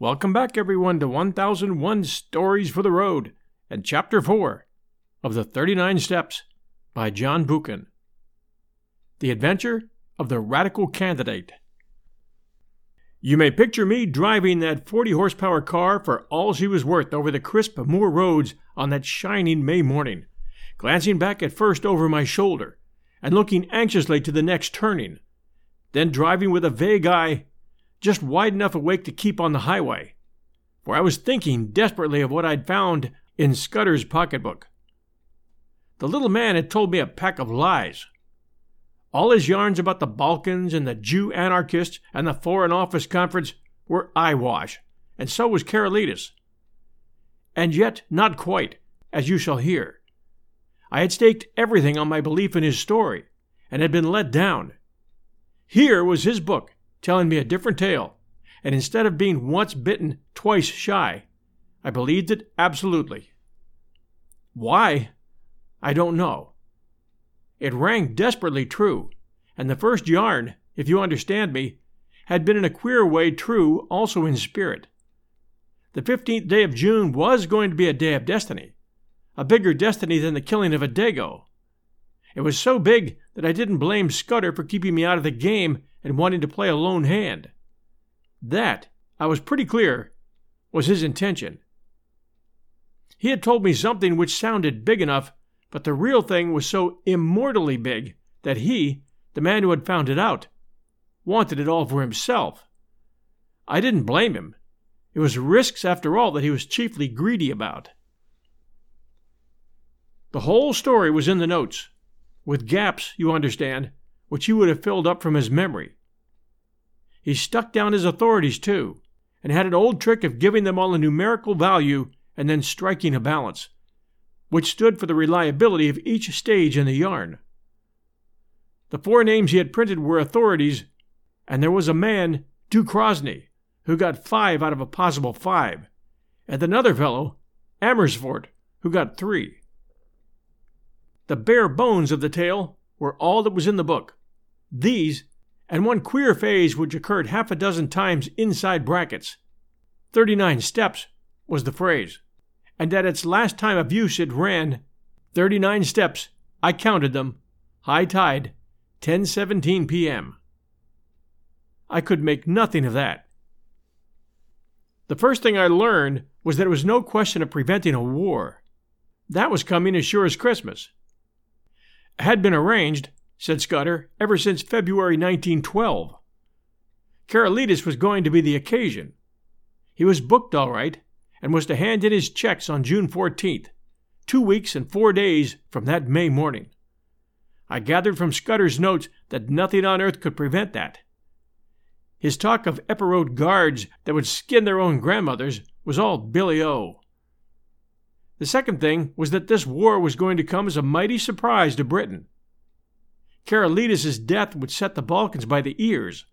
Welcome back, everyone, to 1001 Stories for the Road and Chapter 4 of the 39 Steps by John Buchan. The Adventure of the Radical Candidate. You may picture me driving that 40 horsepower car for all she was worth over the crisp moor roads on that shining May morning, glancing back at first over my shoulder and looking anxiously to the next turning, then driving with a vague eye just wide enough awake to keep on the highway, for I was thinking desperately of what I'd found in Scudder's pocketbook. The little man had told me a pack of lies. All his yarns about the Balkans and the Jew anarchists and the Foreign Office Conference were eyewash, and so was Karolides. And yet, not quite, as you shall hear. I had staked everything on my belief in his story, and had been let down. Here was his book, telling me a different tale, and instead of being once bitten, twice shy, I believed it absolutely. Why? I don't know. It rang desperately true, and the first yarn, if you understand me, had been in a queer way true also in spirit. The 15th day of June was going to be a day of destiny, a bigger destiny than the killing of a Dago. It was so big that I didn't blame Scudder for keeping me out of the game and wanting to play a lone hand. That, I was pretty clear, was his intention. He had told me something which sounded big enough, but the real thing was so immortally big that he, the man who had found it out, wanted it all for himself. I didn't blame him. It was risks, after all, that he was chiefly greedy about. The whole story was in the notes, with gaps, you understand, which he would have filled up from his memory. He stuck down his authorities, too, and had an old trick of giving them all a numerical value and then striking a balance, which stood for the reliability of each stage in the yarn. The four names he had printed were authorities, and there was a man, Ducrosny, who got five out of a possible five, and another fellow, Amersfoort, who got three. The bare bones of the tale were all that was in the book. These, and one queer phase which occurred half a dozen times inside brackets. 39 steps was the phrase, and at its last time of use it ran 39 steps, I counted them, high tide, 10:17 p.m. I could make nothing of that. The first thing I learned was that it was no question of preventing a war. That was coming as sure as Christmas. It had been arranged said Scudder, ever since February 1912. Karolides was going to be the occasion. He was booked all right, and was to hand in his checks on June 14th, two weeks and four days from that May morning. I gathered from Scudder's notes that nothing on earth could prevent that. His talk of Epirote guards that would skin their own grandmothers was all Billy O. The second thing was that this war was going to come as a mighty surprise to Britain. Karolides' death would set the Balkans by the ears,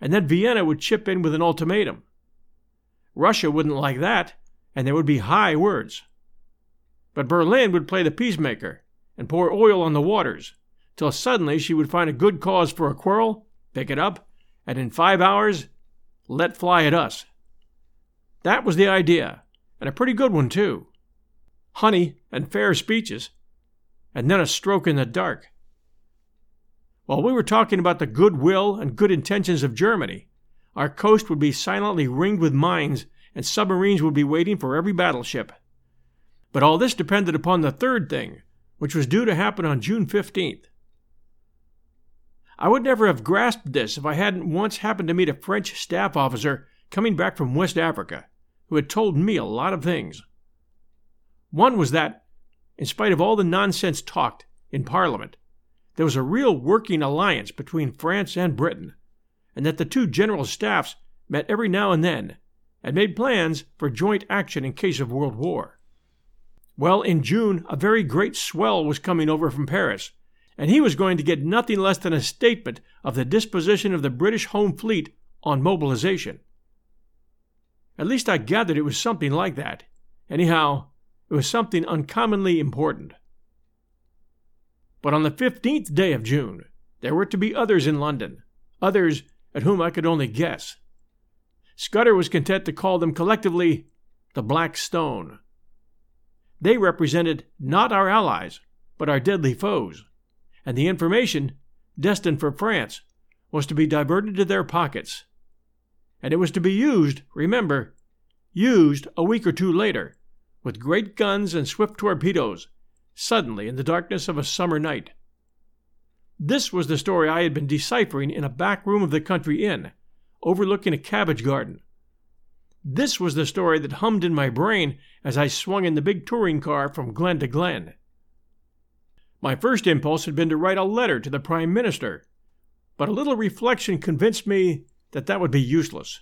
and then Vienna would chip in with an ultimatum. Russia wouldn't like that, and there would be high words. But Berlin would play the peacemaker and pour oil on the waters, till suddenly she would find a good cause for a quarrel, pick it up, and in five hours let fly at us. That was the idea, and a pretty good one, too. Honey and fair speeches, and then a stroke in the dark. While we were talking about the goodwill and good intentions of Germany, our coast would be silently ringed with mines and submarines would be waiting for every battleship. But all this depended upon the third thing, which was due to happen on June 15th. I would never have grasped this if I hadn't once happened to meet a French staff officer coming back from West Africa who had told me a lot of things. One was that, in spite of all the nonsense talked in Parliament, there was a real working alliance between France and Britain, and that the two general staffs met every now and then and made plans for joint action in case of world war. Well, in June, a very great swell was coming over from Paris, and he was going to get nothing less than a statement of the disposition of the British Home Fleet on mobilization. At least I gathered it was something like that. Anyhow, it was something uncommonly important. But on the 15th day of June, there were to be others in London, others at whom I could only guess. Scudder was content to call them collectively the Black Stone. They represented not our allies, but our deadly foes, and the information, destined for France, was to be diverted to their pockets. And it was to be used, remember, used a week or two later, with great guns and swift torpedoes, suddenly in the darkness of a summer night. This was the story I had been deciphering in a back room of the country inn, overlooking a cabbage garden. This was the story that hummed in my brain as I swung in the big touring car from glen to glen. My first impulse had been to write a letter to the Prime Minister, but a little reflection convinced me that that would be useless.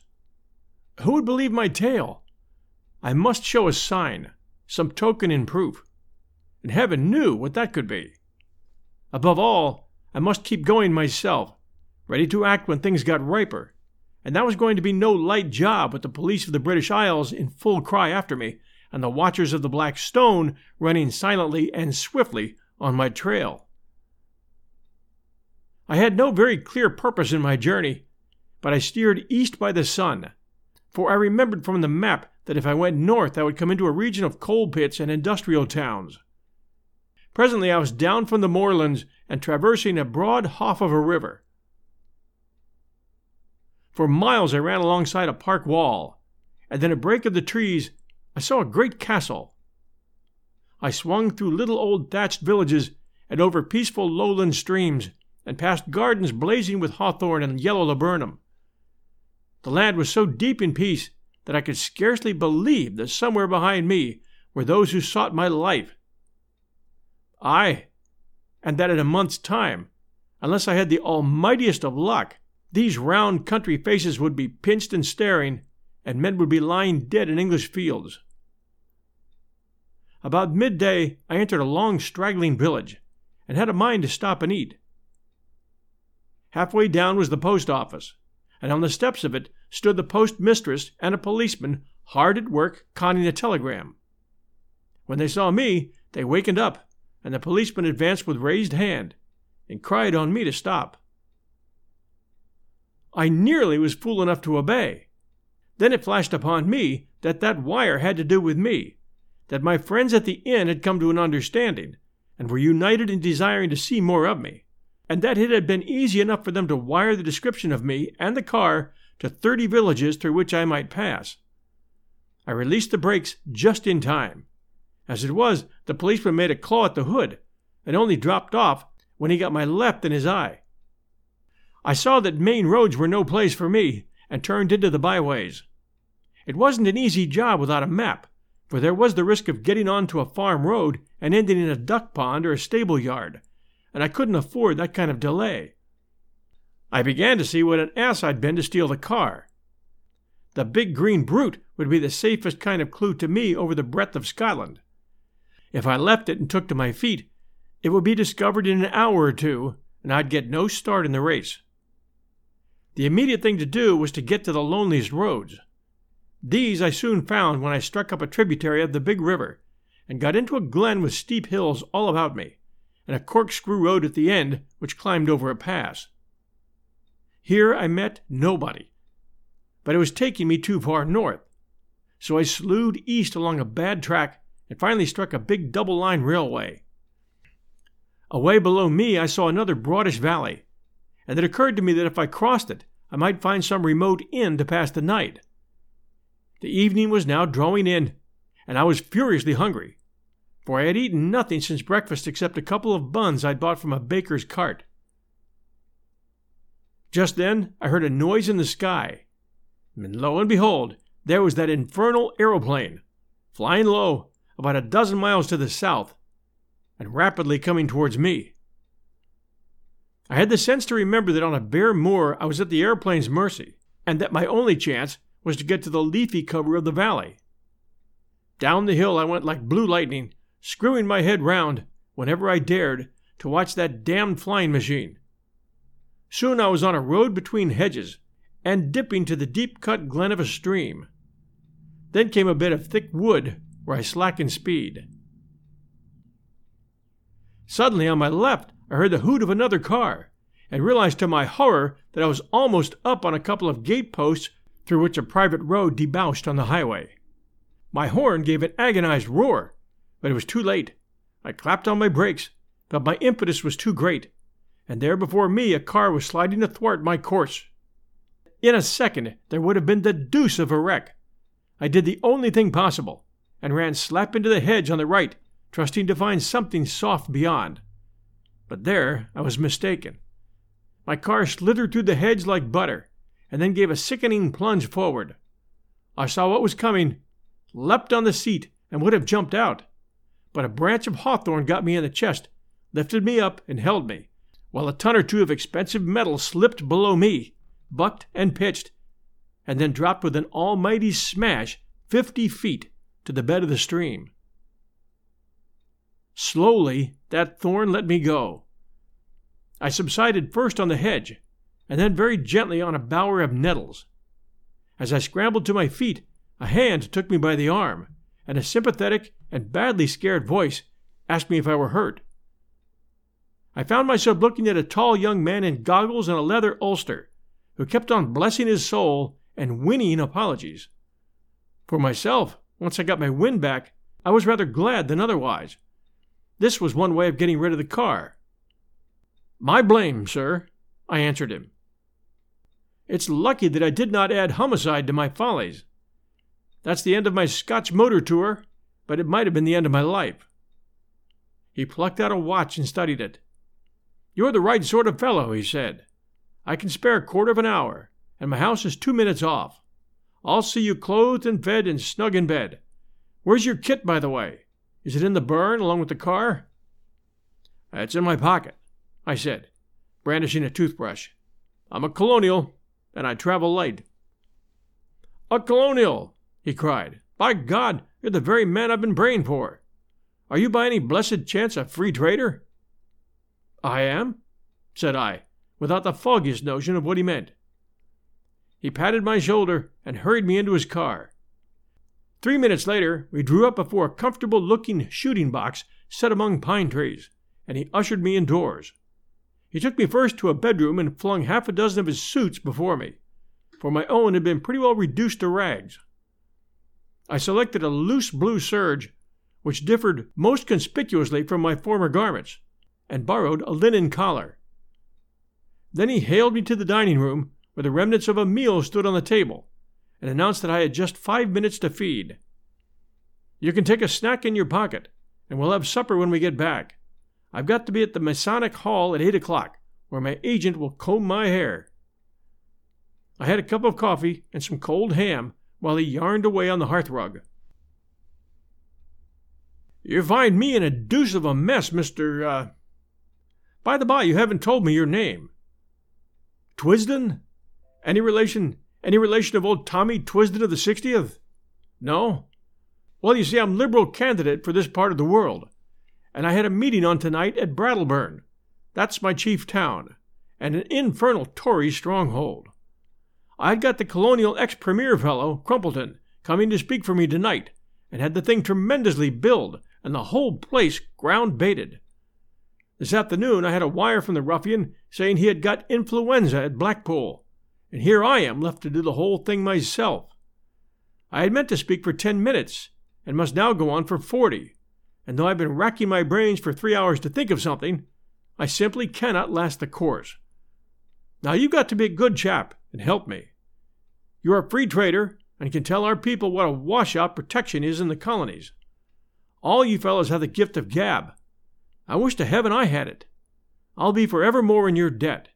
Who would believe my tale? I must show a sign, some token in proof. And heaven knew what that could be. Above all, I must keep going myself, ready to act when things got riper. And that was going to be no light job with the police of the British Isles in full cry after me, and the watchers of the Black Stone running silently and swiftly on my trail. I had no very clear purpose in my journey, but I steered east by the sun, for I remembered from the map that if I went north I would come into a region of coal pits and industrial towns. Presently I was down from the moorlands and traversing a broad haugh of a river. For miles I ran alongside a park wall, and then a break of the trees I saw a great castle. I swung through little old thatched villages and over peaceful lowland streams, and past gardens blazing with hawthorn and yellow laburnum. The land was so deep in peace that I could scarcely believe that somewhere behind me were those who sought my life. Aye, and that in a month's time, unless I had the almightiest of luck, these round country faces would be pinched and staring, and men would be lying dead in English fields. About midday, I entered a long, straggling village, and had a mind to stop and eat. Halfway down was the post office, and on the steps of it stood the post mistress and a policeman hard at work conning a telegram. When they saw me, they wakened up, and the policeman advanced with raised hand and cried on me to stop. I nearly was fool enough to obey. Then it flashed upon me that that wire had to do with me, that my friends at the inn had come to an understanding, and were united in desiring to see more of me and that it had been easy enough for them to wire the description of me and the car to 30 villages through which I might pass. I released the brakes just in time. As it was, the policeman made a claw at the hood and only dropped off when he got my left in his eye. I saw that main roads were no place for me and turned into the byways. It wasn't an easy job without a map, for there was the risk of getting on to a farm road and ending in a duck pond or a stable yard, and I couldn't afford that kind of delay. I began to see what an ass I'd been to steal the car. The big green brute would be the safest kind of clue to me over the breadth of Scotland. If I left it and took to my feet, it would be discovered in an hour or two, and I'd get no start in the race. The immediate thing to do was to get to the loneliest roads. These I soon found when I struck up a tributary of the big river and got into a glen with steep hills all about me and a corkscrew road at the end which climbed over a pass. Here I met nobody, but it was taking me too far north, so I slewed east along a bad track and finally struck a big double line railway. Away below me, I saw another broadish valley, and it occurred to me that if I crossed it, I might find some remote inn to pass the night. The evening was now drawing in, and I was furiously hungry for I had eaten nothing since breakfast except a couple of buns I'd bought from a baker's cart. Just then I heard a noise in the sky, and lo and behold, there was that infernal aeroplane, flying low, about a dozen miles to the south, and rapidly coming towards me. I had the sense to remember that on a bare moor I was at the airplane's mercy, and that my only chance was to get to the leafy cover of the valley. Down the hill I went like blue lightning, screwing my head round, whenever I dared, to watch that damned flying machine. Soon I was on a road between hedges, and dipping to the deep cut glen of a stream. Then came a bit of thick wood where I slackened speed. Suddenly, on my left, I heard the hoot of another car, and realized to my horror that I was almost up on a couple of gate posts through which a private road debouched on the highway. My horn gave an agonized roar, but it was too late. I clapped on my brakes, but my impetus was too great, and there before me a car was sliding athwart my course. In a second there would have been the deuce of a wreck. I did the only thing possible, and ran slap into the hedge on the right, trusting to find something soft beyond. But there I was mistaken. My car slithered through the hedge like butter, and then gave a sickening plunge forward. I saw what was coming, leapt on the seat, and would have jumped out. But a branch of hawthorn got me in the chest, lifted me up, and held me, while a ton or two of expensive metal slipped below me, bucked and pitched, and then dropped with an almighty smash fifty feet to the bed of the stream. Slowly, that thorn let me go. I subsided first on the hedge, and then very gently on a bower of nettles. As I scrambled to my feet, a hand took me by the arm, and a sympathetic and badly scared voice asked me if I were hurt. I found myself looking at a tall young man in goggles and a leather ulster, who kept on blessing his soul and whinnying apologies. For myself, once I got my wind back, I was rather glad than otherwise. This was one way of getting rid of the car. My blame, sir, I answered him. It's lucky that I did not add homicide to my follies. That's the end of my Scotch motor tour, but it might have been the end of my life. He plucked out a watch and studied it. You're the right sort of fellow, he said. I can spare a quarter of an hour, and my house is two minutes off. I'll see you clothed and fed and snug in bed. Where's your kit, by the way? Is it in the burn along with the car? It's in my pocket, I said, brandishing a toothbrush. I'm a colonial, and I travel light. A colonial, he cried. By God, you're the very man I've been praying for. Are you by any blessed chance a free trader? I am, said I, without the foggiest notion of what he meant. He patted my shoulder and hurried me into his car. Three minutes later, we drew up before a comfortable looking shooting box set among pine trees, and he ushered me indoors. He took me first to a bedroom and flung half a dozen of his suits before me, for my own had been pretty well reduced to rags. I selected a loose blue serge, which differed most conspicuously from my former garments, and borrowed a linen collar. Then he hailed me to the dining room, where the remnants of a meal stood on the table, and announced that I had just five minutes to feed. You can take a snack in your pocket, and we'll have supper when we get back. I've got to be at the Masonic Hall at eight o'clock, where my agent will comb my hair. I had a cup of coffee and some cold ham while he yarned away on the hearthrug. You find me in a deuce of a mess, Mr. Uh... By the by, you haven't told me your name. Twisdon? Any relation any relation of old Tommy Twisdon of the 60th? No? Well, you see, I'm Liberal candidate for this part of the world and I had a meeting on tonight at Brattleburn. That's my chief town, and an infernal Tory stronghold. I'd got the colonial ex premier fellow, Crumpleton, coming to speak for me tonight, and had the thing tremendously billed, and the whole place ground baited. This afternoon I had a wire from the ruffian saying he had got influenza at Blackpool, and here I am left to do the whole thing myself. I had meant to speak for ten minutes, and must now go on for forty and though I've been racking my brains for three hours to think of something, I simply cannot last the course. Now you've got to be a good chap and help me. You're a free trader and can tell our people what a washout protection is in the colonies. All you fellows have the gift of gab. I wish to heaven I had it. I'll be forevermore in your debt.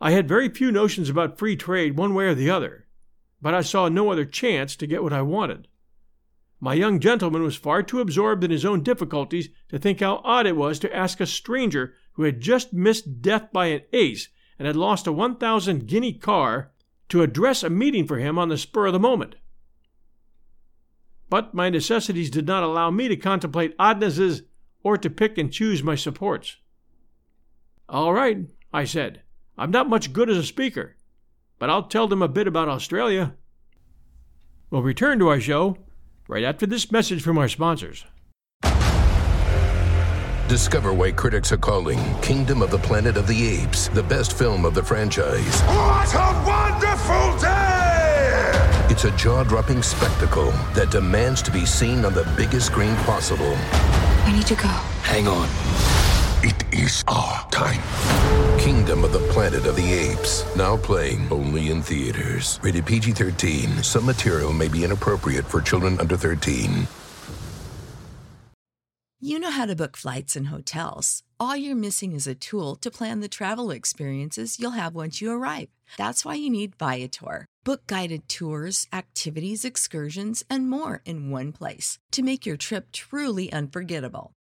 I had very few notions about free trade one way or the other, but I saw no other chance to get what I wanted. My young gentleman was far too absorbed in his own difficulties to think how odd it was to ask a stranger who had just missed death by an ace and had lost a 1,000 guinea car to address a meeting for him on the spur of the moment. But my necessities did not allow me to contemplate oddnesses or to pick and choose my supports. All right, I said. I'm not much good as a speaker, but I'll tell them a bit about Australia. We'll return to our show right after this message from our sponsors. Discover why critics are calling Kingdom of the Planet of the Apes the best film of the franchise. What a wonderful day! It's a jaw dropping spectacle that demands to be seen on the biggest screen possible. I need to go. Hang on. It is our time. Kingdom of the Planet of the Apes. Now playing only in theaters. Rated PG 13. Some material may be inappropriate for children under 13. You know how to book flights and hotels. All you're missing is a tool to plan the travel experiences you'll have once you arrive. That's why you need Viator. Book guided tours, activities, excursions, and more in one place to make your trip truly unforgettable.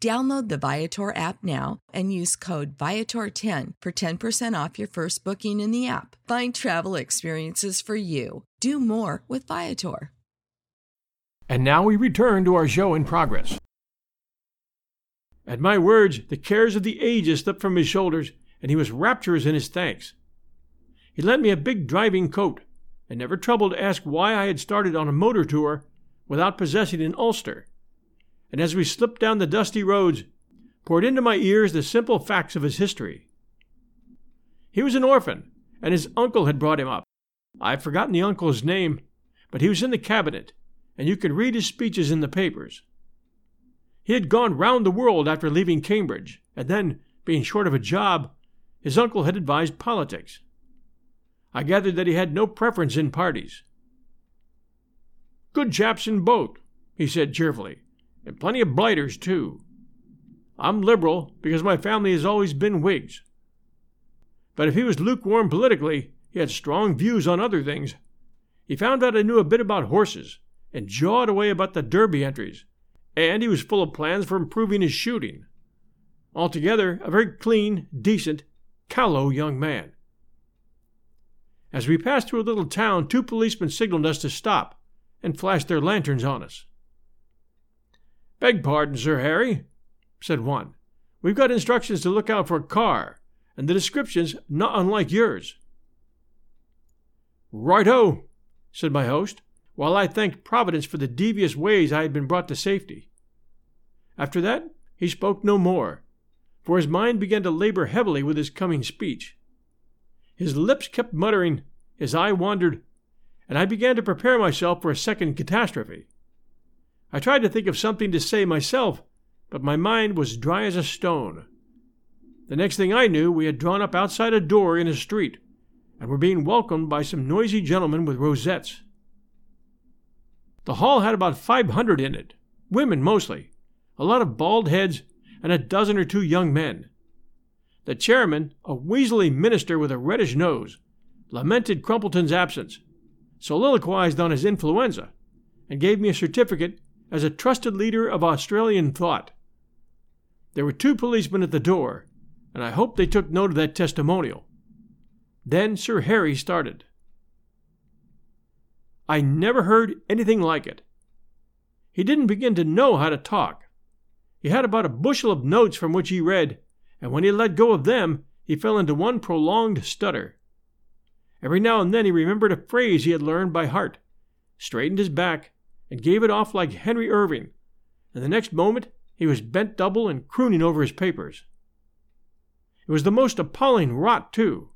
Download the Viator app now and use code Viator10 for 10% off your first booking in the app. Find travel experiences for you. Do more with Viator. And now we return to our show in progress. At my words, the cares of the ages slipped from his shoulders, and he was rapturous in his thanks. He lent me a big driving coat, and never troubled to ask why I had started on a motor tour without possessing an ulster and as we slipped down the dusty roads, poured into my ears the simple facts of his history. He was an orphan, and his uncle had brought him up. I've forgotten the uncle's name, but he was in the cabinet, and you could read his speeches in the papers. He had gone round the world after leaving Cambridge, and then, being short of a job, his uncle had advised politics. I gathered that he had no preference in parties. Good chaps in both, he said cheerfully and plenty of blighters, too. I'm liberal because my family has always been Whigs. But if he was lukewarm politically, he had strong views on other things. He found out I knew a bit about horses and jawed away about the Derby entries, and he was full of plans for improving his shooting. Altogether, a very clean, decent, callow young man. As we passed through a little town, two policemen signaled us to stop and flashed their lanterns on us. Beg pardon, Sir Harry, said one. We've got instructions to look out for a car, and the description's not unlike yours. Right ho, said my host, while I thanked Providence for the devious ways I had been brought to safety. After that, he spoke no more, for his mind began to labor heavily with his coming speech. His lips kept muttering, his eye wandered, and I began to prepare myself for a second catastrophe. I tried to think of something to say myself, but my mind was dry as a stone. The next thing I knew, we had drawn up outside a door in a street, and were being welcomed by some noisy gentlemen with rosettes. The hall had about five hundred in it, women mostly, a lot of bald heads, and a dozen or two young men. The chairman, a weaselly minister with a reddish nose, lamented Crumpleton's absence, soliloquized on his influenza, and gave me a certificate as a trusted leader of Australian thought. There were two policemen at the door, and I hope they took note of that testimonial. Then Sir Harry started. I never heard anything like it. He didn't begin to know how to talk. He had about a bushel of notes from which he read, and when he let go of them, he fell into one prolonged stutter. Every now and then he remembered a phrase he had learned by heart, straightened his back, and gave it off like Henry Irving, and the next moment he was bent double and crooning over his papers. It was the most appalling rot, too.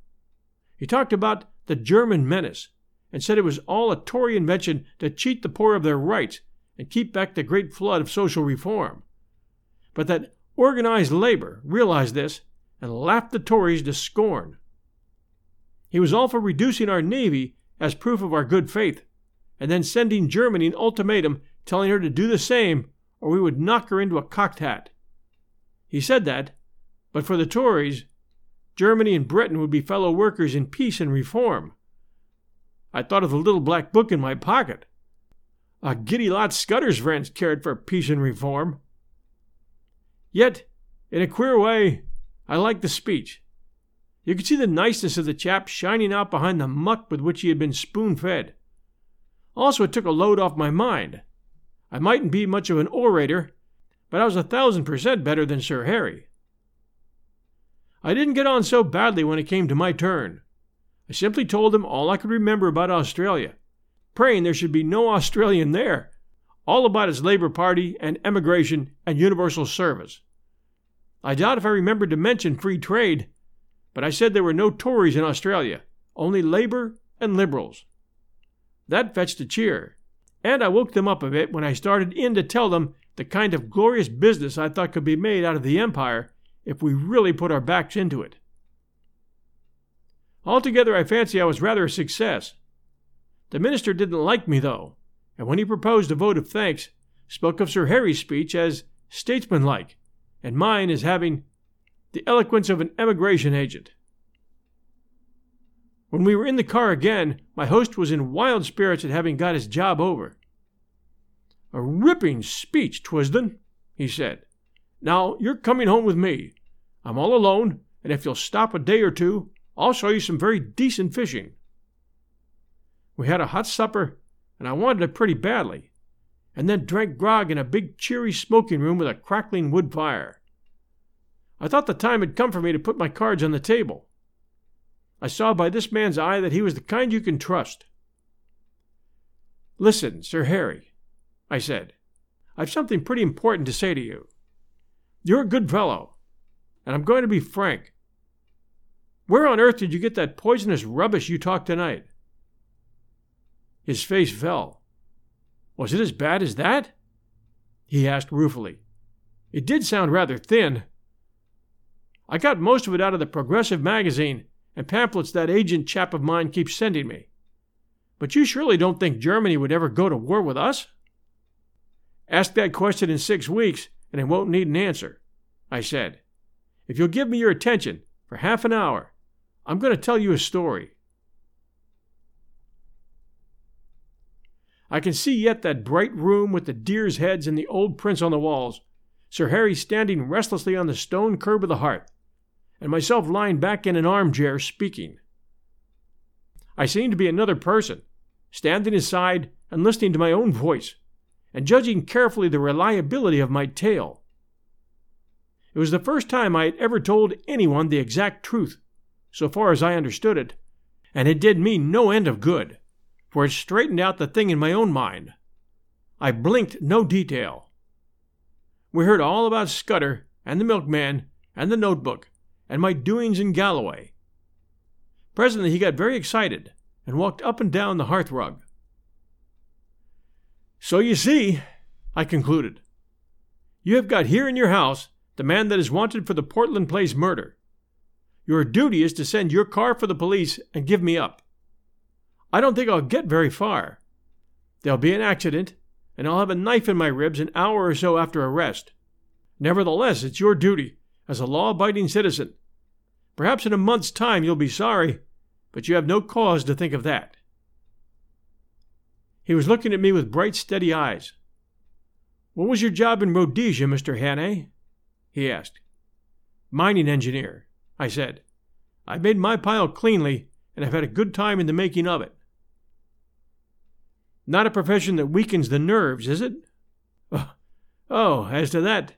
He talked about the German menace, and said it was all a Tory invention to cheat the poor of their rights and keep back the great flood of social reform. But that organized labor realized this and laughed the Tories to scorn. He was all for reducing our navy as proof of our good faith, and then sending Germany an ultimatum telling her to do the same or we would knock her into a cocked hat. He said that, but for the Tories, Germany and Britain would be fellow workers in peace and reform. I thought of the little black book in my pocket. A giddy lot Scudder's friends cared for peace and reform. Yet In a queer way, I liked the speech. You could see the niceness of the chap shining out behind the muck with which he had been spoon fed. Also, it took a load off my mind. I mightn't be much of an orator, but I was a thousand percent better than Sir Harry. I didn't get on so badly when it came to my turn. I simply told him all I could remember about Australia, praying there should be no Australian there, all about its Labour Party and emigration and universal service. I doubt if I remembered to mention free trade, but I said there were no Tories in Australia, only Labour and Liberals. That fetched a cheer, and I woke them up a bit when I started in to tell them the kind of glorious business I thought could be made out of the Empire if we really put our backs into it. Altogether, I fancy I was rather a success. The minister didn't like me, though, and when he proposed a vote of thanks, spoke of Sir Harry's speech as statesmanlike, and mine as having the eloquence of an emigration agent. When we were in the car again, my host was in wild spirits at having got his job over. A ripping speech, Twisdon, he said. Now you're coming home with me. I'm all alone, and if you'll stop a day or two, I'll show you some very decent fishing. We had a hot supper, and I wanted it pretty badly, and then drank grog in a big cheery smoking room with a crackling wood fire. I thought the time had come for me to put my cards on the table. I saw by this man's eye that he was the kind you can trust. Listen, Sir Harry, I said, I've something pretty important to say to you. You're a good fellow, and I'm going to be frank. Where on earth did you get that poisonous rubbish you talked tonight? His face fell. Was it as bad as that? He asked ruefully. It did sound rather thin. I got most of it out of the Progressive magazine and pamphlets that agent chap of mine keeps sending me. But you surely don't think Germany would ever go to war with us? Ask that question in six weeks, and it won't need an answer, I said. If you'll give me your attention for half an hour, I'm going to tell you a story. I can see yet that bright room with the deer's heads and the old prints on the walls, Sir Harry standing restlessly on the stone curb of the hearth, and myself lying back in an armchair speaking. I seemed to be another person, standing aside and listening to my own voice, and judging carefully the reliability of my tale. It was the first time I had ever told anyone the exact truth, so far as I understood it, and it did me no end of good, for it straightened out the thing in my own mind. I blinked no detail. We heard all about Scudder and the milkman and the notebook and my doings in Galloway. Presently he got very excited and walked up and down the hearth rug. So you see, I concluded, you have got here in your house the man that is wanted for the Portland Place murder. Your duty is to send your car for the police and give me up. I don't think I'll get very far. There'll be an accident, and I'll have a knife in my ribs an hour or so after arrest. Nevertheless, it's your duty as a law abiding citizen. Perhaps in a month's time you'll be sorry, but you have no cause to think of that. He was looking at me with bright, steady eyes. What was your job in Rhodesia, Mr. Hannay? he asked. Mining engineer, I said. I've made my pile cleanly, and I've had a good time in the making of it. Not a profession that weakens the nerves, is it? Oh as to that,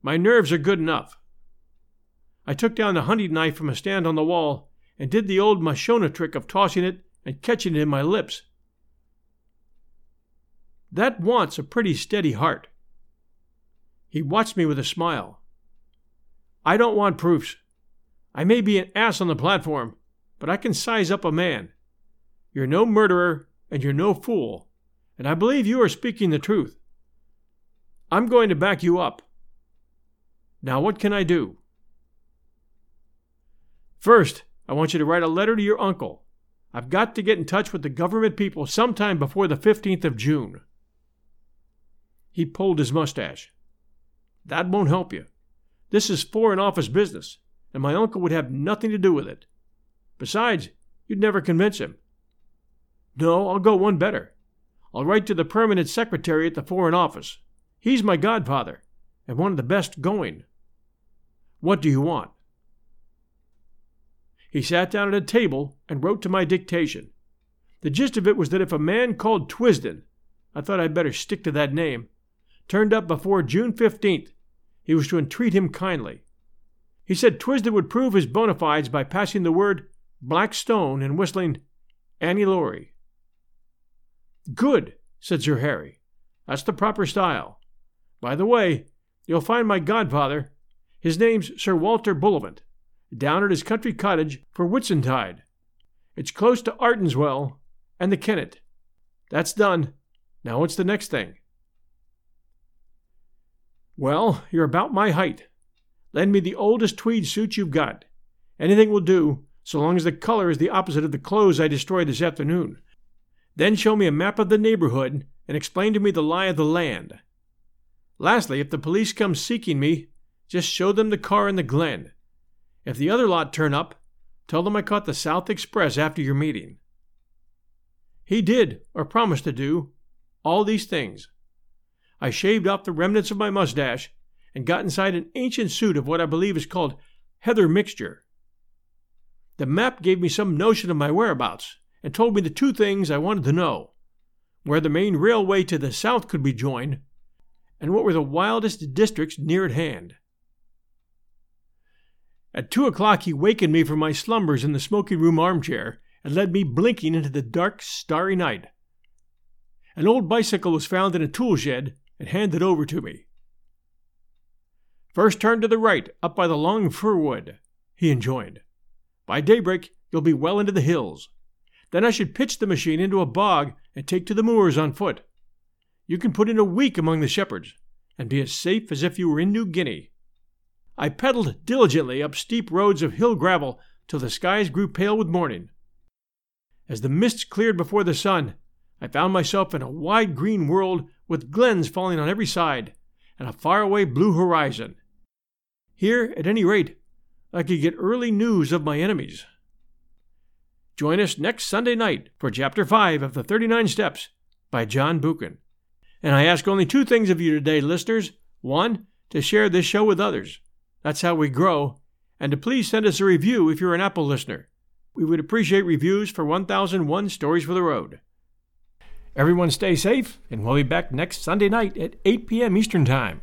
my nerves are good enough. I took down the hunting knife from a stand on the wall and did the old Mashona trick of tossing it and catching it in my lips. That wants a pretty steady heart. He watched me with a smile. I don't want proofs. I may be an ass on the platform, but I can size up a man. You're no murderer, and you're no fool, and I believe you are speaking the truth. I'm going to back you up. Now, what can I do? First, I want you to write a letter to your uncle. I've got to get in touch with the government people sometime before the 15th of June. He pulled his mustache. That won't help you. This is Foreign Office business, and my uncle would have nothing to do with it. Besides, you'd never convince him. No, I'll go one better. I'll write to the permanent secretary at the Foreign Office. He's my godfather, and one of the best going. What do you want? He sat down at a table and wrote to my dictation. The gist of it was that if a man called Twisdon, I thought I'd better stick to that name, turned up before June 15th, he was to entreat him kindly. He said Twisdon would prove his bona fides by passing the word Black Stone and whistling Annie Laurie. Good, said Sir Harry. That's the proper style. By the way, you'll find my godfather, his name's Sir Walter Bullivant, down at his country cottage for Whitsuntide. It's close to Artinswell and the Kennet. That's done. Now what's the next thing? Well, you're about my height. Lend me the oldest tweed suit you've got. Anything will do, so long as the color is the opposite of the clothes I destroyed this afternoon. Then show me a map of the neighborhood and explain to me the lie of the land. Lastly, if the police come seeking me, just show them the car in the glen. If the other lot turn up, tell them I caught the South Express after your meeting. He did, or promised to do, all these things. I shaved off the remnants of my mustache and got inside an ancient suit of what I believe is called heather mixture. The map gave me some notion of my whereabouts and told me the two things I wanted to know where the main railway to the south could be joined, and what were the wildest districts near at hand. At two o'clock, he wakened me from my slumbers in the smoking room armchair and led me blinking into the dark, starry night. An old bicycle was found in a tool shed and handed over to me. First turn to the right, up by the long fir wood, he enjoined. By daybreak, you'll be well into the hills. Then I should pitch the machine into a bog and take to the moors on foot. You can put in a week among the shepherds and be as safe as if you were in New Guinea. I pedaled diligently up steep roads of hill gravel till the skies grew pale with morning. As the mists cleared before the sun, I found myself in a wide green world with glens falling on every side and a faraway blue horizon. Here, at any rate, I could get early news of my enemies. Join us next Sunday night for Chapter 5 of The 39 Steps by John Buchan. And I ask only two things of you today, listeners. One, to share this show with others. That's how we grow. And to please send us a review if you're an Apple listener. We would appreciate reviews for 1001 Stories for the Road. Everyone stay safe, and we'll be back next Sunday night at 8 p.m. Eastern Time.